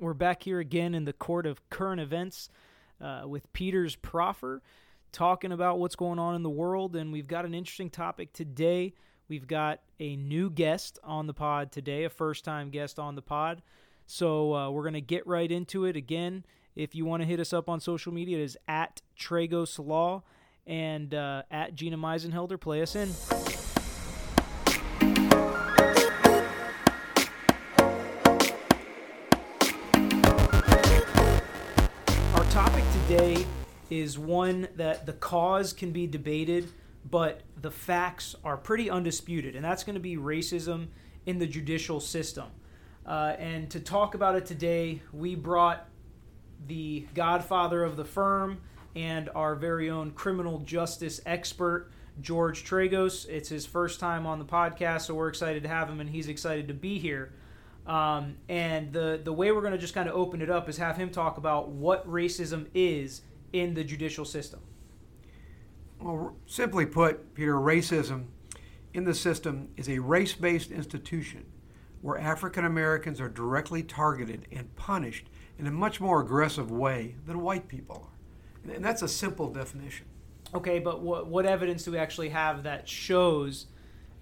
We're back here again in the court of current events uh, with Peter's Proffer, talking about what's going on in the world. And we've got an interesting topic today. We've got a new guest on the pod today, a first time guest on the pod. So uh, we're going to get right into it. Again, if you want to hit us up on social media, it is at Tragos Law and uh, at Gina Meisenhelder. Play us in. Today is one that the cause can be debated, but the facts are pretty undisputed, and that's going to be racism in the judicial system. Uh, and to talk about it today, we brought the godfather of the firm and our very own criminal justice expert, George Tragos. It's his first time on the podcast, so we're excited to have him, and he's excited to be here. Um, and the the way we're going to just kind of open it up is have him talk about what racism is in the judicial system. Well, simply put, Peter, racism in the system is a race-based institution where African Americans are directly targeted and punished in a much more aggressive way than white people are. And that's a simple definition. Okay, but what, what evidence do we actually have that shows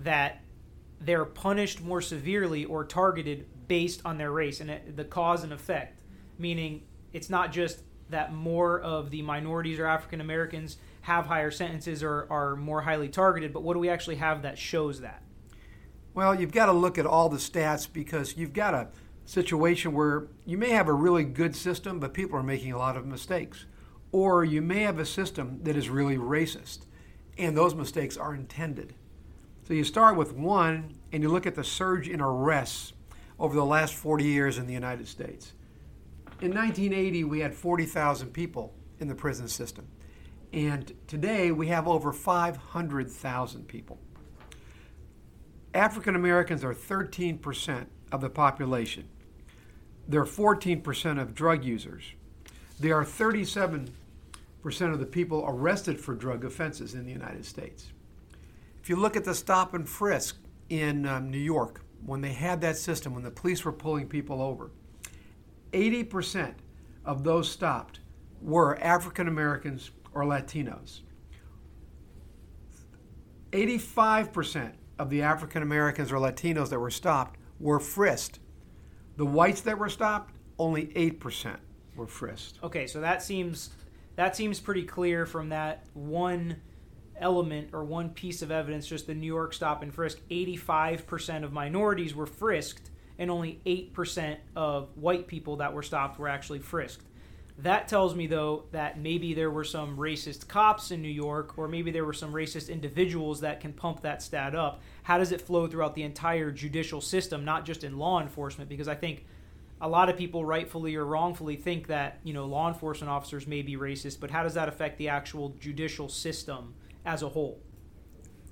that they're punished more severely or targeted based on their race and it, the cause and effect. Meaning, it's not just that more of the minorities or African Americans have higher sentences or are more highly targeted, but what do we actually have that shows that? Well, you've got to look at all the stats because you've got a situation where you may have a really good system, but people are making a lot of mistakes. Or you may have a system that is really racist, and those mistakes are intended. So you start with one, and you look at the surge in arrests over the last 40 years in the United States. In 1980, we had 40,000 people in the prison system. And today, we have over 500,000 people. African Americans are 13% of the population. They're 14% of drug users. They are 37% of the people arrested for drug offenses in the United States. If you look at the stop and frisk in um, New York, when they had that system, when the police were pulling people over, 80% of those stopped were African Americans or Latinos. 85% of the African Americans or Latinos that were stopped were frisked. The whites that were stopped, only 8% were frisked. Okay, so that seems that seems pretty clear from that one element or one piece of evidence, just the New York stop and frisk, 85% of minorities were frisked and only 8% of white people that were stopped were actually frisked. That tells me, though, that maybe there were some racist cops in New York, or maybe there were some racist individuals that can pump that stat up. How does it flow throughout the entire judicial system, not just in law enforcement? Because I think a lot of people rightfully or wrongfully think that you know law enforcement officers may be racist, but how does that affect the actual judicial system as a whole.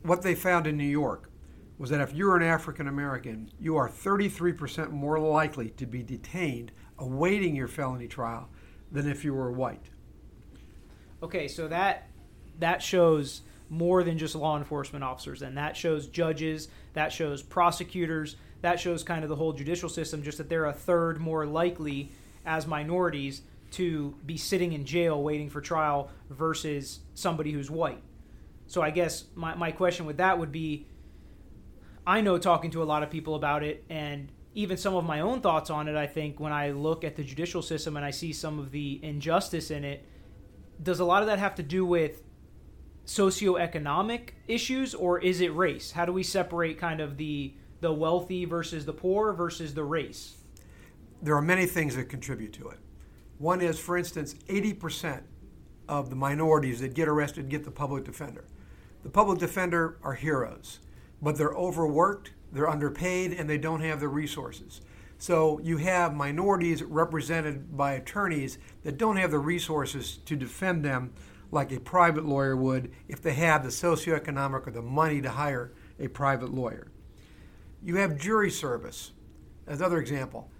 What they found in New York was that if you're an African American, you are 33% more likely to be detained awaiting your felony trial than if you were white. Okay, so that that shows more than just law enforcement officers and that shows judges, that shows prosecutors, that shows kind of the whole judicial system just that they're a third more likely as minorities to be sitting in jail waiting for trial versus somebody who's white. So I guess my, my question with that would be I know talking to a lot of people about it and even some of my own thoughts on it, I think when I look at the judicial system and I see some of the injustice in it, does a lot of that have to do with socioeconomic issues or is it race? How do we separate kind of the the wealthy versus the poor versus the race? There are many things that contribute to it. One is, for instance, 80% of the minorities that get arrested get the public defender. The public defender are heroes, but they're overworked, they're underpaid, and they don't have the resources. So you have minorities represented by attorneys that don't have the resources to defend them like a private lawyer would if they had the socioeconomic or the money to hire a private lawyer. You have jury service. As another example.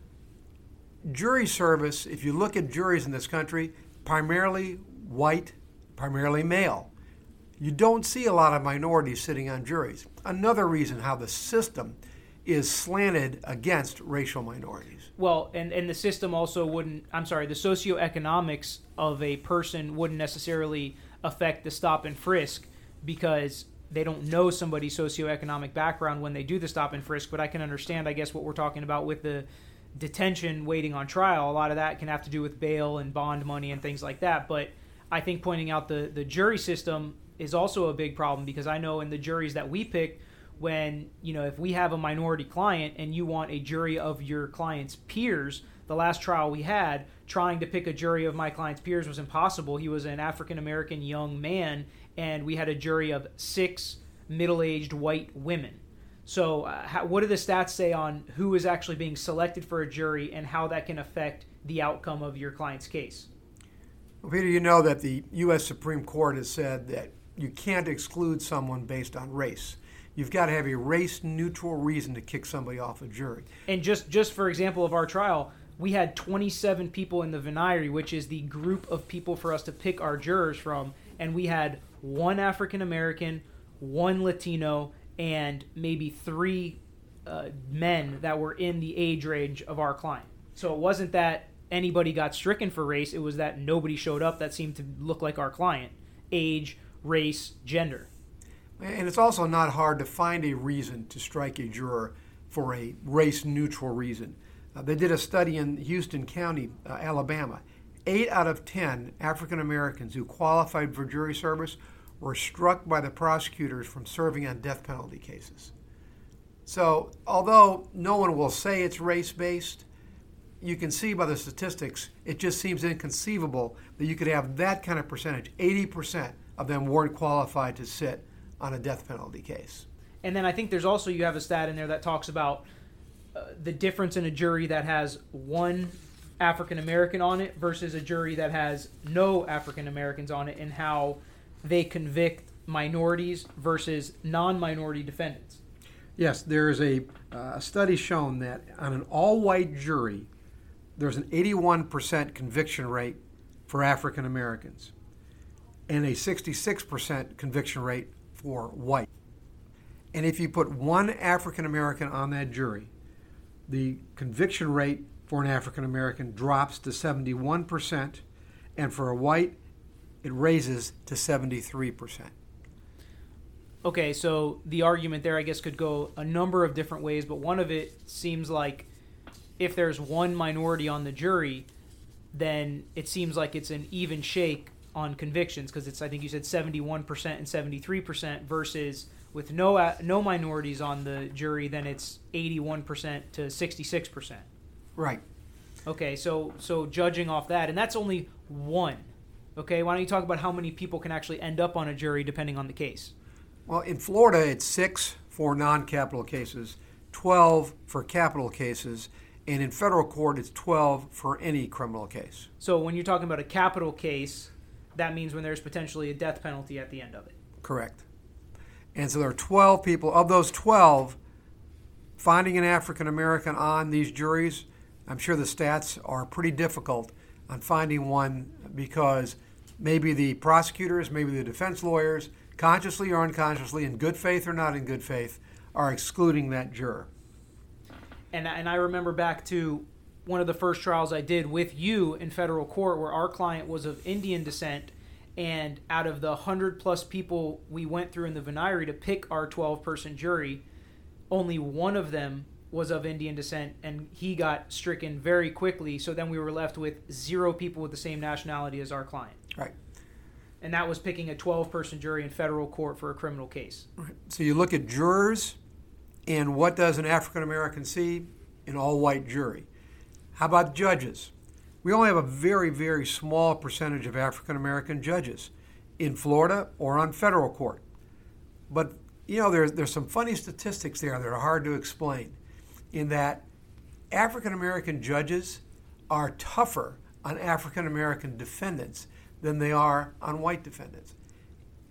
Jury service, if you look at juries in this country, primarily white, primarily male you don't see a lot of minorities sitting on juries. Another reason how the system is slanted against racial minorities. Well, and, and the system also wouldn't, I'm sorry, the socioeconomics of a person wouldn't necessarily affect the stop and frisk because they don't know somebody's socioeconomic background when they do the stop and frisk. But I can understand, I guess, what we're talking about with the detention waiting on trial. A lot of that can have to do with bail and bond money and things like that. But I think pointing out the, the jury system is also a big problem because I know in the juries that we pick, when you know if we have a minority client and you want a jury of your client's peers the last trial we had trying to pick a jury of my client's peers was impossible. He was an african american young man and we had a jury of six middle-aged white women. So uh, how, what do the stats say on who is actually being selected for a jury and how that can affect the outcome of your client's case? Well, peter you know that the u.s supreme court has said that you can't exclude someone based on race You've got to have a race neutral reason to kick somebody off a jury. And just just for example of our trial, we had 27 people in the venire, which is the group of people for us to pick our jurors from, and we had one African American, one Latino, and maybe three uh, men that were in the age range of our client. So it wasn't that anybody got stricken for race; it was that nobody showed up that seemed to look like our client, age, race, gender. And it's also not hard to find a reason to strike a juror for a race neutral reason. Uh, they did a study in Houston County, uh, Alabama. Eight out of ten African Americans who qualified for jury service were struck by the prosecutors from serving on death penalty cases. So, although no one will say it's race based, you can see by the statistics, it just seems inconceivable that you could have that kind of percentage. 80% of them weren't qualified to sit on a death penalty case. And then I think there's also you have a stat in there that talks about uh, the difference in a jury that has one African American on it versus a jury that has no African Americans on it, and how they convict minorities versus non-minority defendants. Yes, there is a uh, study shown that on an all-white jury, there's an 81% conviction rate for African Americans and a 66% conviction rate for white. And if you put one African American on that jury, the conviction rate for an African American drops to 71%, and for a white, it raises to 73%. Okay, so the argument there, I guess, could go a number of different ways, but one of it seems like if there's one minority on the jury, then it seems like it's an even shake on convictions because it's I think you said 71% and 73% versus with no uh, no minorities on the jury then it's 81% to 66%. Right. Okay, so so judging off that and that's only one. Okay, why don't you talk about how many people can actually end up on a jury depending on the case? Well, in Florida it's 6 for non-capital cases, 12 for capital cases, and in federal court it's 12 for any criminal case. So when you're talking about a capital case, that means when there's potentially a death penalty at the end of it. Correct. And so there are 12 people. Of those 12, finding an African American on these juries, I'm sure the stats are pretty difficult on finding one because maybe the prosecutors, maybe the defense lawyers, consciously or unconsciously, in good faith or not in good faith, are excluding that juror. And, and I remember back to one of the first trials I did with you in federal court where our client was of Indian descent. And out of the 100 plus people we went through in the venire to pick our 12 person jury, only one of them was of Indian descent and he got stricken very quickly. So then we were left with zero people with the same nationality as our client. Right. And that was picking a 12 person jury in federal court for a criminal case. Right. So you look at jurors, and what does an African American see? An all white jury. How about judges? We only have a very, very small percentage of African American judges in Florida or on federal court. But, you know, there's, there's some funny statistics there that are hard to explain in that African American judges are tougher on African American defendants than they are on white defendants.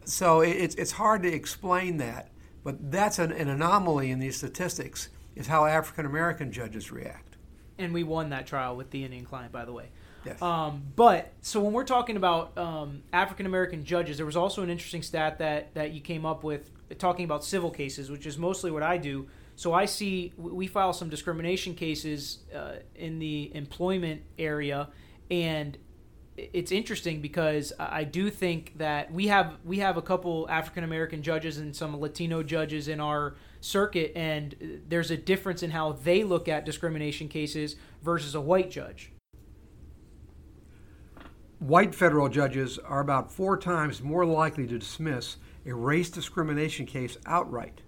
So it's, it's hard to explain that, but that's an, an anomaly in these statistics, is how African American judges react and we won that trial with the Indian client, by the way. Yes. Um, but so when we're talking about um, African American judges, there was also an interesting stat that that you came up with talking about civil cases, which is mostly what I do. So I see we file some discrimination cases uh, in the employment area, and it's interesting because I do think that we have we have a couple African American judges and some Latino judges in our circuit, and there's a difference in how they look at discrimination cases versus a white judge. White federal judges are about four times more likely to dismiss a race discrimination case outright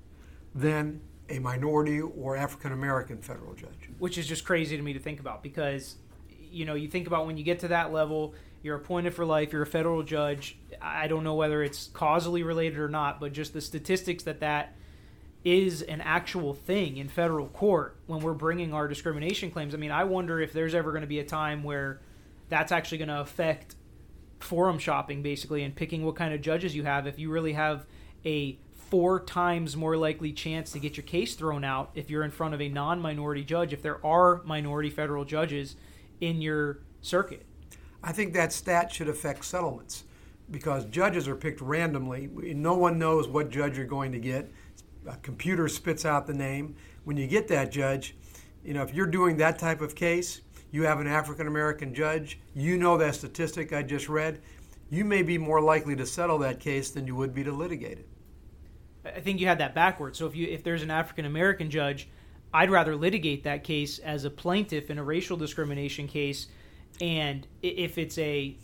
than a minority or African American federal judge. Which is just crazy to me to think about because you know, you think about when you get to that level, you're appointed for life, you're a federal judge. I don't know whether it's causally related or not, but just the statistics that that is an actual thing in federal court when we're bringing our discrimination claims. I mean, I wonder if there's ever going to be a time where that's actually going to affect forum shopping basically and picking what kind of judges you have if you really have a four times more likely chance to get your case thrown out if you're in front of a non-minority judge if there are minority federal judges in your circuit. I think that stat should affect settlements because judges are picked randomly. No one knows what judge you're going to get. A computer spits out the name. When you get that judge, you know, if you're doing that type of case, you have an African American judge, you know that statistic I just read, you may be more likely to settle that case than you would be to litigate it. I think you had that backwards. So if you if there's an African American judge I'd rather litigate that case as a plaintiff in a racial discrimination case, and if it's a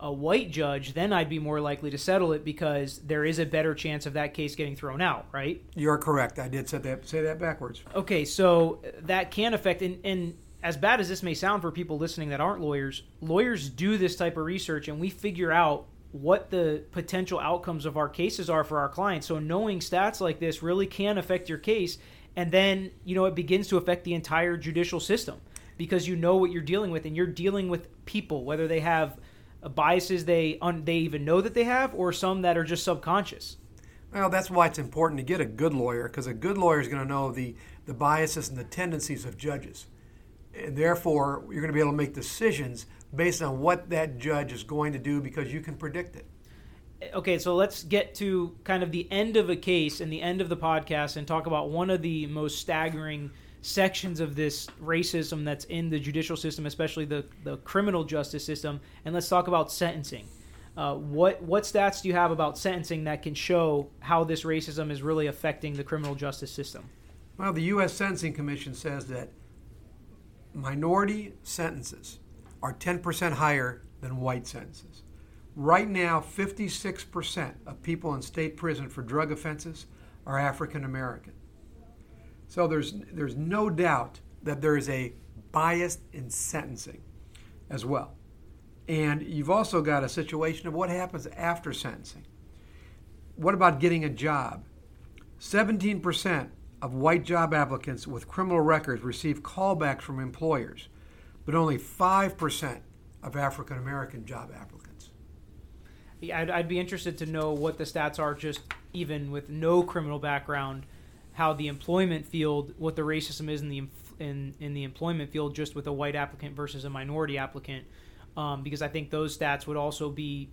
a white judge, then I'd be more likely to settle it because there is a better chance of that case getting thrown out, right? You're correct. I did say that say that backwards. Okay, so that can affect and, and as bad as this may sound for people listening that aren't lawyers, lawyers do this type of research and we figure out what the potential outcomes of our cases are for our clients. So knowing stats like this really can affect your case and then you know it begins to affect the entire judicial system because you know what you're dealing with and you're dealing with people whether they have biases they un, they even know that they have or some that are just subconscious? Well that's why it's important to get a good lawyer because a good lawyer is going to know the the biases and the tendencies of judges. And therefore you're going to be able to make decisions based on what that judge is going to do because you can predict it. Okay, so let's get to kind of the end of a case and the end of the podcast and talk about one of the most staggering sections of this racism that's in the judicial system, especially the, the criminal justice system. And let's talk about sentencing. Uh, what what stats do you have about sentencing that can show how this racism is really affecting the criminal justice system? Well, the U.S. Sentencing Commission says that minority sentences are 10% higher than white sentences. Right now, 56% of people in state prison for drug offenses are African American. So there's, there's no doubt that there is a bias in sentencing as well. And you've also got a situation of what happens after sentencing. What about getting a job? 17% of white job applicants with criminal records receive callbacks from employers, but only 5% of African American job applicants. I'd, I'd be interested to know what the stats are, just even with no criminal background, how the employment field, what the racism is in the in in the employment field, just with a white applicant versus a minority applicant, um, because I think those stats would also be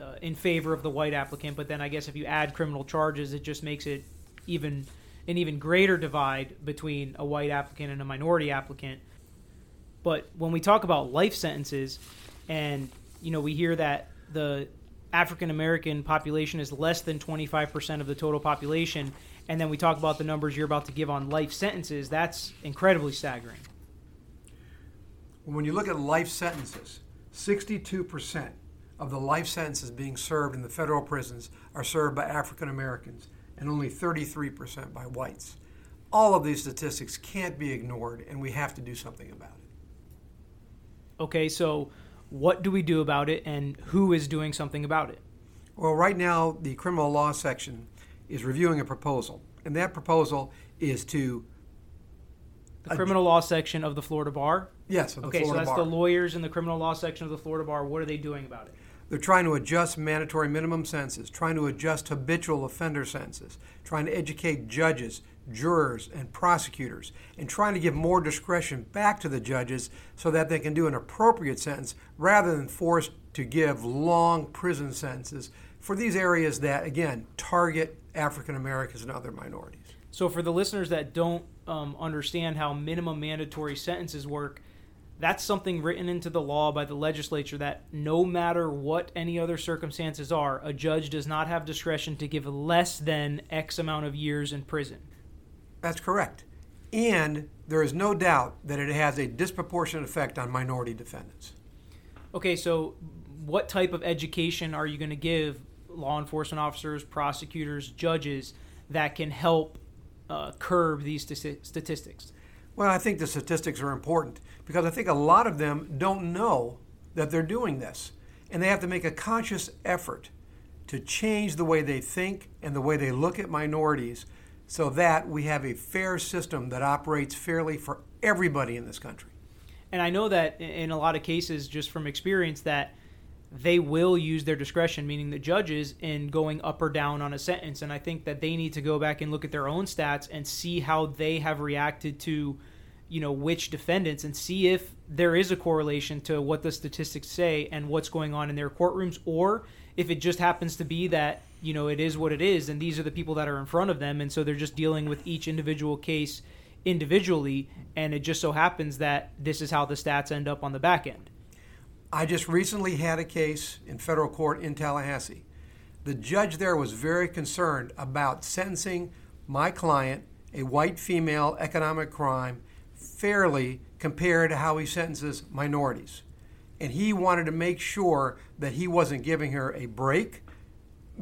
uh, in favor of the white applicant. But then I guess if you add criminal charges, it just makes it even an even greater divide between a white applicant and a minority applicant. But when we talk about life sentences, and you know we hear that the African American population is less than 25% of the total population, and then we talk about the numbers you're about to give on life sentences, that's incredibly staggering. When you look at life sentences, 62% of the life sentences being served in the federal prisons are served by African Americans and only 33% by whites. All of these statistics can't be ignored, and we have to do something about it. Okay, so what do we do about it, and who is doing something about it? Well, right now, the criminal law section is reviewing a proposal, and that proposal is to. The criminal law section of the Florida Bar? Yes, okay, so that's bar. the lawyers in the criminal law section of the Florida Bar. What are they doing about it? They're trying to adjust mandatory minimum sentences, trying to adjust habitual offender sentences, trying to educate judges, jurors, and prosecutors, and trying to give more discretion back to the judges so that they can do an appropriate sentence rather than forced to give long prison sentences for these areas that, again, target African Americans and other minorities. So, for the listeners that don't um, understand how minimum mandatory sentences work, that's something written into the law by the legislature that no matter what any other circumstances are, a judge does not have discretion to give less than X amount of years in prison. That's correct. And there is no doubt that it has a disproportionate effect on minority defendants. Okay, so what type of education are you going to give law enforcement officers, prosecutors, judges that can help uh, curb these statistics? Well, I think the statistics are important because I think a lot of them don't know that they're doing this. And they have to make a conscious effort to change the way they think and the way they look at minorities so that we have a fair system that operates fairly for everybody in this country. And I know that in a lot of cases, just from experience, that they will use their discretion, meaning the judges, in going up or down on a sentence. And I think that they need to go back and look at their own stats and see how they have reacted to, you know, which defendants and see if there is a correlation to what the statistics say and what's going on in their courtrooms, or if it just happens to be that, you know, it is what it is and these are the people that are in front of them. And so they're just dealing with each individual case individually. And it just so happens that this is how the stats end up on the back end. I just recently had a case in federal court in Tallahassee. The judge there was very concerned about sentencing my client, a white female economic crime, fairly compared to how he sentences minorities. And he wanted to make sure that he wasn't giving her a break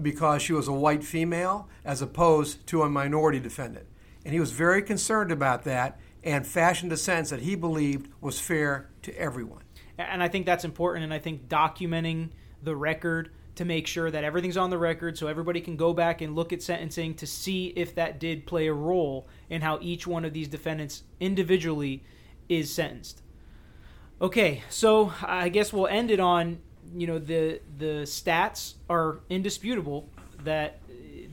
because she was a white female as opposed to a minority defendant. And he was very concerned about that and fashioned a sentence that he believed was fair to everyone and I think that's important. And I think documenting the record to make sure that everything's on the record so everybody can go back and look at sentencing to see if that did play a role in how each one of these defendants individually is sentenced. Okay, so I guess we'll end it on you know the the stats are indisputable that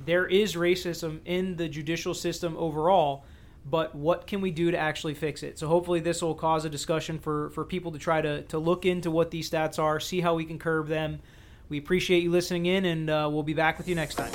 there is racism in the judicial system overall but what can we do to actually fix it? So hopefully this will cause a discussion for, for people to try to, to look into what these stats are, see how we can curb them. We appreciate you listening in, and uh, we'll be back with you next time.